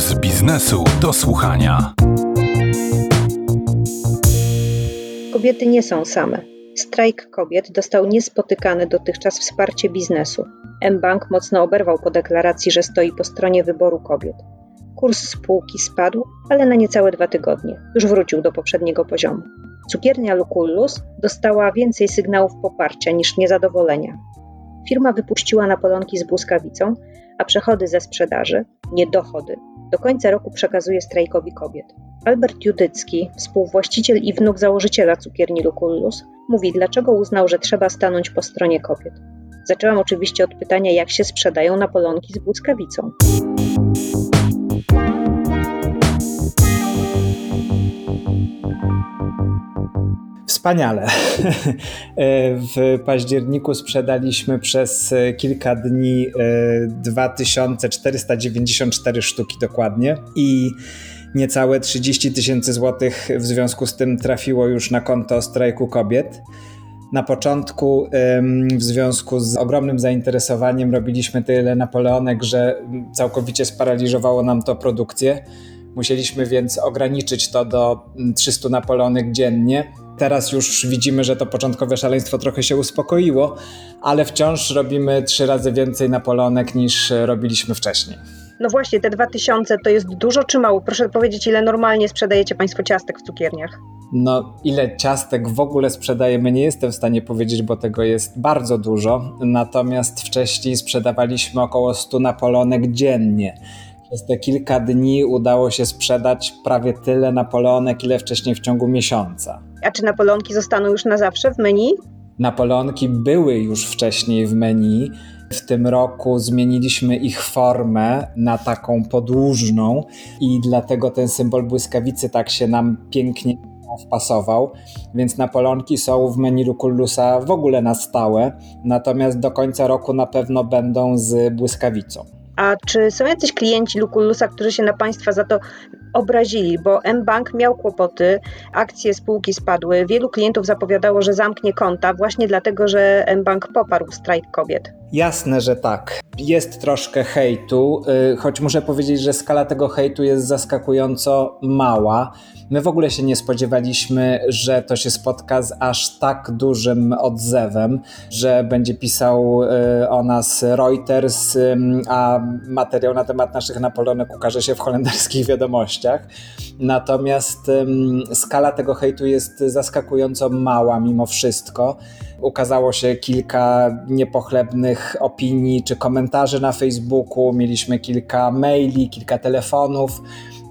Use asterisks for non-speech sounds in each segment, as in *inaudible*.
z biznesu do słuchania. Kobiety nie są same. Strajk kobiet dostał niespotykane dotychczas wsparcie biznesu. M-Bank mocno oberwał po deklaracji, że stoi po stronie wyboru kobiet. Kurs spółki spadł, ale na niecałe dwa tygodnie. Już wrócił do poprzedniego poziomu. Cukiernia Lucullus dostała więcej sygnałów poparcia niż niezadowolenia. Firma wypuściła napolonki z błyskawicą, a przechody ze sprzedaży, nie dochody, do końca roku przekazuje strajkowi kobiet. Albert Judycki, współwłaściciel i wnuk założyciela cukierni Lucullus, mówi, dlaczego uznał, że trzeba stanąć po stronie kobiet. Zaczęłam oczywiście od pytania, jak się sprzedają napolonki z błyskawicą. Wspaniale. *laughs* W październiku sprzedaliśmy przez kilka dni 2494 e, sztuki dokładnie i niecałe 30 tysięcy złotych w związku z tym trafiło już na konto strajku kobiet. Na początku, w związku z ogromnym zainteresowaniem, robiliśmy tyle napoleonek, że całkowicie sparaliżowało nam to produkcję. Musieliśmy więc ograniczyć to do 300 napoleonek dziennie. Teraz już widzimy, że to początkowe szaleństwo trochę się uspokoiło, ale wciąż robimy trzy razy więcej napoleonek niż robiliśmy wcześniej. No właśnie, te 2000 to jest dużo czy mało? Proszę powiedzieć, ile normalnie sprzedajecie Państwo ciastek w cukierniach? No, ile ciastek w ogóle sprzedajemy, nie jestem w stanie powiedzieć, bo tego jest bardzo dużo. Natomiast wcześniej sprzedawaliśmy około 100 napolonek dziennie. Przez te kilka dni udało się sprzedać prawie tyle napolonek, ile wcześniej w ciągu miesiąca. A czy napolonki zostaną już na zawsze w menu? Napolonki były już wcześniej w menu. W tym roku zmieniliśmy ich formę na taką podłużną i dlatego ten symbol błyskawicy tak się nam pięknie wpasował, więc napolonki są w menu Lucullusa w ogóle na stałe, natomiast do końca roku na pewno będą z błyskawicą. A czy są jacyś klienci Lucullusa, którzy się na Państwa za to obrazili? Bo M-Bank miał kłopoty, akcje spółki spadły, wielu klientów zapowiadało, że zamknie konta właśnie dlatego, że M-Bank poparł strajk kobiet. Jasne, że tak. Jest troszkę hejtu, y, choć muszę powiedzieć, że skala tego hejtu jest zaskakująco mała. My w ogóle się nie spodziewaliśmy, że to się spotka z aż tak dużym odzewem, że będzie pisał y, o nas Reuters, a materiał na temat naszych Napoleonek ukaże się w holenderskich wiadomościach. Natomiast skala tego hejtu jest zaskakująco mała mimo wszystko. Ukazało się kilka niepochlebnych opinii czy komentarzy na Facebooku, mieliśmy kilka maili, kilka telefonów.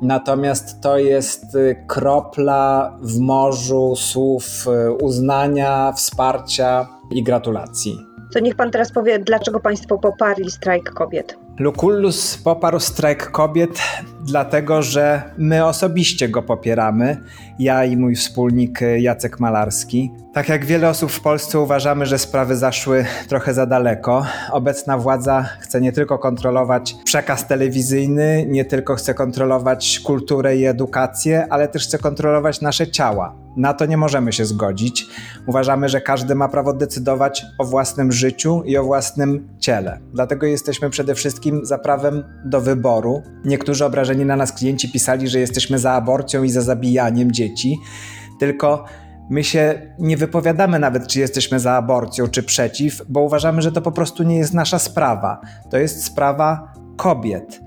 Natomiast to jest y, kropla w morzu słów y, uznania, wsparcia i gratulacji. To niech pan teraz powie, dlaczego państwo poparli strajk kobiet? Lucullus poparł strajk kobiet, dlatego że my osobiście go popieramy, ja i mój wspólnik Jacek Malarski. Tak jak wiele osób w Polsce uważamy, że sprawy zaszły trochę za daleko. Obecna władza chce nie tylko kontrolować przekaz telewizyjny, nie tylko chce kontrolować kulturę i edukację, ale też chce kontrolować nasze ciała. Na to nie możemy się zgodzić. Uważamy, że każdy ma prawo decydować o własnym życiu i o własnym ciele. Dlatego jesteśmy przede wszystkim za prawem do wyboru. Niektórzy obrażeni na nas klienci pisali, że jesteśmy za aborcją i za zabijaniem dzieci. Tylko My się nie wypowiadamy nawet, czy jesteśmy za aborcją, czy przeciw, bo uważamy, że to po prostu nie jest nasza sprawa. To jest sprawa kobiet.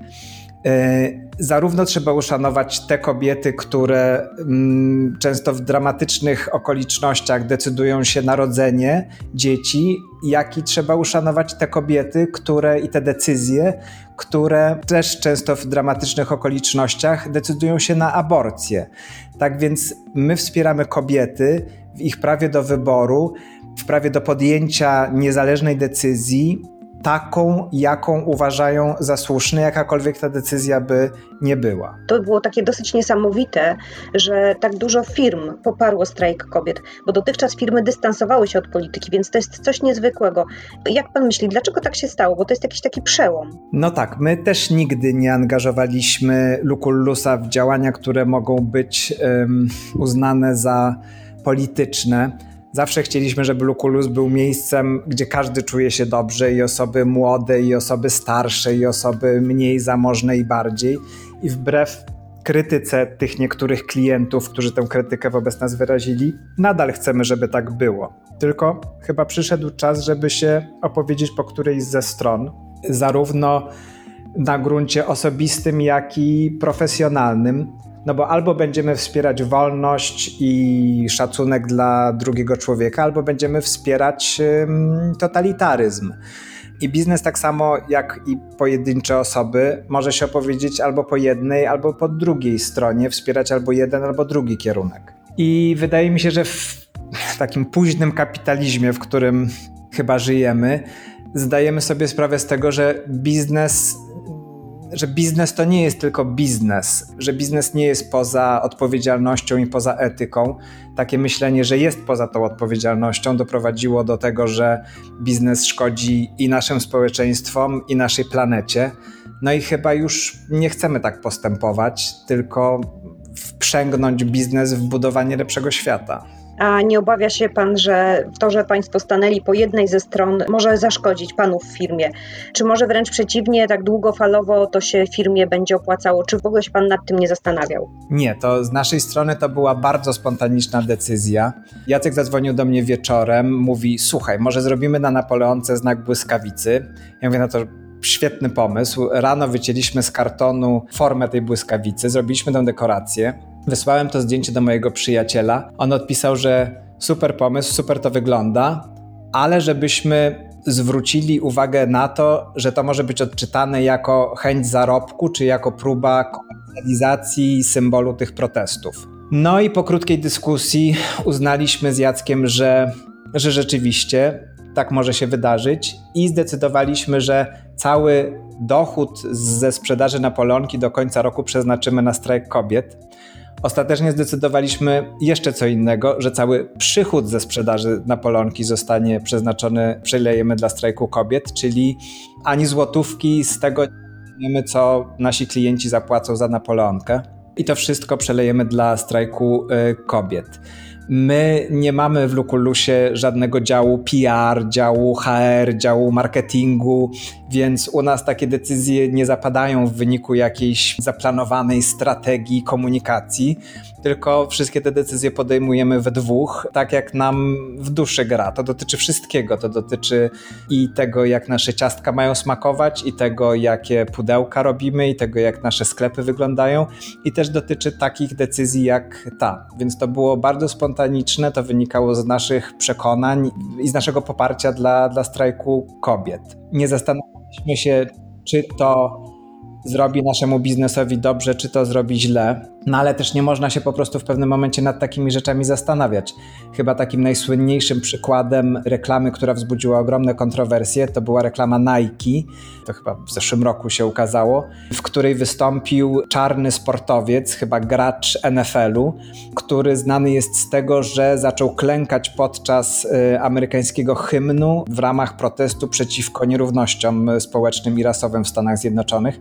E, zarówno trzeba uszanować te kobiety, które mm, często w dramatycznych okolicznościach decydują się na rodzenie dzieci, jak i trzeba uszanować te kobiety, które i te decyzje, które też często w dramatycznych okolicznościach decydują się na aborcję. Tak więc my wspieramy kobiety w ich prawie do wyboru, w prawie do podjęcia niezależnej decyzji taką, jaką uważają za słuszne, jakakolwiek ta decyzja by nie była. To było takie dosyć niesamowite, że tak dużo firm poparło strajk kobiet, bo dotychczas firmy dystansowały się od polityki, więc to jest coś niezwykłego. Jak pan myśli, dlaczego tak się stało? Bo to jest jakiś taki przełom. No tak, my też nigdy nie angażowaliśmy Lucullusa w działania, które mogą być um, uznane za polityczne Zawsze chcieliśmy, żeby Lukulus był miejscem, gdzie każdy czuje się dobrze i osoby młode, i osoby starsze, i osoby mniej zamożne i bardziej. I wbrew krytyce tych niektórych klientów, którzy tę krytykę wobec nas wyrazili, nadal chcemy, żeby tak było. Tylko chyba przyszedł czas, żeby się opowiedzieć po którejś ze stron, zarówno na gruncie osobistym, jak i profesjonalnym. No bo albo będziemy wspierać wolność i szacunek dla drugiego człowieka, albo będziemy wspierać totalitaryzm. I biznes, tak samo jak i pojedyncze osoby, może się opowiedzieć albo po jednej, albo po drugiej stronie, wspierać albo jeden, albo drugi kierunek. I wydaje mi się, że w takim późnym kapitalizmie, w którym chyba żyjemy, zdajemy sobie sprawę z tego, że biznes że biznes to nie jest tylko biznes, że biznes nie jest poza odpowiedzialnością i poza etyką. Takie myślenie, że jest poza tą odpowiedzialnością, doprowadziło do tego, że biznes szkodzi i naszym społeczeństwom, i naszej planecie. No i chyba już nie chcemy tak postępować, tylko wprzęgnąć biznes w budowanie lepszego świata. A nie obawia się pan, że to, że państwo stanęli po jednej ze stron, może zaszkodzić panu w firmie? Czy może wręcz przeciwnie, tak długofalowo to się firmie będzie opłacało? Czy w ogóle się pan nad tym nie zastanawiał? Nie, to z naszej strony to była bardzo spontaniczna decyzja. Jacek zadzwonił do mnie wieczorem, mówi: Słuchaj, może zrobimy na Napoleonce znak błyskawicy. Ja mówię: No to świetny pomysł. Rano wycięliśmy z kartonu formę tej błyskawicy, zrobiliśmy tę dekorację. Wysłałem to zdjęcie do mojego przyjaciela. On odpisał, że super pomysł, super to wygląda, ale żebyśmy zwrócili uwagę na to, że to może być odczytane jako chęć zarobku, czy jako próba komercjalizacji symbolu tych protestów. No i po krótkiej dyskusji uznaliśmy z Jackiem, że, że rzeczywiście tak może się wydarzyć i zdecydowaliśmy, że cały dochód ze sprzedaży Napoleonki do końca roku przeznaczymy na strajk kobiet. Ostatecznie zdecydowaliśmy jeszcze co innego, że cały przychód ze sprzedaży Napoleonki zostanie przeznaczony, przelejemy dla strajku kobiet, czyli ani złotówki z tego wiemy, co nasi klienci zapłacą za Napoleonkę. I to wszystko przelejemy dla strajku y, kobiet. My nie mamy w Lukulusie żadnego działu PR, działu HR, działu marketingu, więc u nas takie decyzje nie zapadają w wyniku jakiejś zaplanowanej strategii komunikacji, tylko wszystkie te decyzje podejmujemy we dwóch, tak jak nam w duszy gra. To dotyczy wszystkiego. To dotyczy i tego, jak nasze ciastka mają smakować, i tego, jakie pudełka robimy, i tego, jak nasze sklepy wyglądają, i też dotyczy takich decyzji jak ta. Więc to było bardzo spontaniczne, to wynikało z naszych przekonań i z naszego poparcia dla, dla strajku kobiet. Nie zastanawialiśmy się, czy to zrobi naszemu biznesowi dobrze, czy to zrobi źle. No ale też nie można się po prostu w pewnym momencie nad takimi rzeczami zastanawiać. Chyba takim najsłynniejszym przykładem reklamy, która wzbudziła ogromne kontrowersje, to była reklama Nike, to chyba w zeszłym roku się ukazało, w której wystąpił czarny sportowiec, chyba gracz NFL-u, który znany jest z tego, że zaczął klękać podczas y, amerykańskiego hymnu w ramach protestu przeciwko nierównościom społecznym i rasowym w Stanach Zjednoczonych.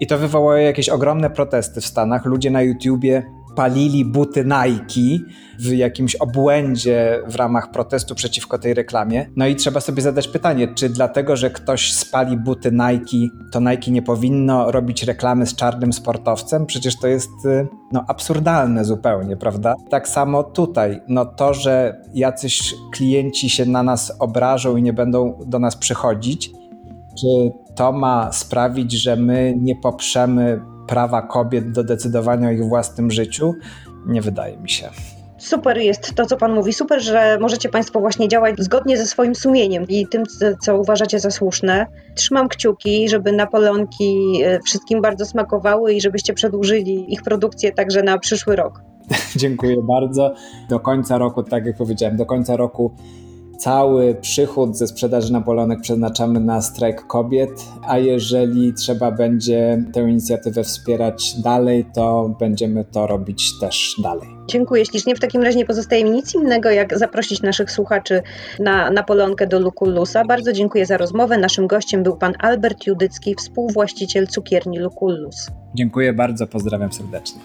I to wywołało jakieś ogromne protesty w Stanach. Ludzie na YouTubie palili buty Nike w jakimś obłędzie w ramach protestu przeciwko tej reklamie. No i trzeba sobie zadać pytanie, czy dlatego, że ktoś spali buty Nike, to Nike nie powinno robić reklamy z czarnym sportowcem? Przecież to jest no, absurdalne zupełnie, prawda? Tak samo tutaj, no to, że jacyś klienci się na nas obrażą i nie będą do nas przychodzić, czy to ma sprawić, że my nie poprzemy prawa kobiet do decydowania o ich własnym życiu? Nie wydaje mi się. Super jest to, co Pan mówi. Super, że możecie Państwo właśnie działać zgodnie ze swoim sumieniem i tym, co uważacie za słuszne. Trzymam kciuki, żeby Napoleonki e, wszystkim bardzo smakowały i żebyście przedłużyli ich produkcję także na przyszły rok. *laughs* Dziękuję bardzo. Do końca roku, tak jak powiedziałem, do końca roku cały przychód ze sprzedaży Napoleonek przeznaczamy na strajk kobiet, a jeżeli trzeba będzie tę inicjatywę wspierać dalej, to będziemy to robić też dalej. Dziękuję ślicznie. W takim razie nie pozostaje mi nic innego, jak zaprosić naszych słuchaczy na Napoleonkę do Lukullusa. Bardzo dziękuję za rozmowę. Naszym gościem był pan Albert Judycki, współwłaściciel cukierni Lukullus. Dziękuję bardzo, pozdrawiam serdecznie.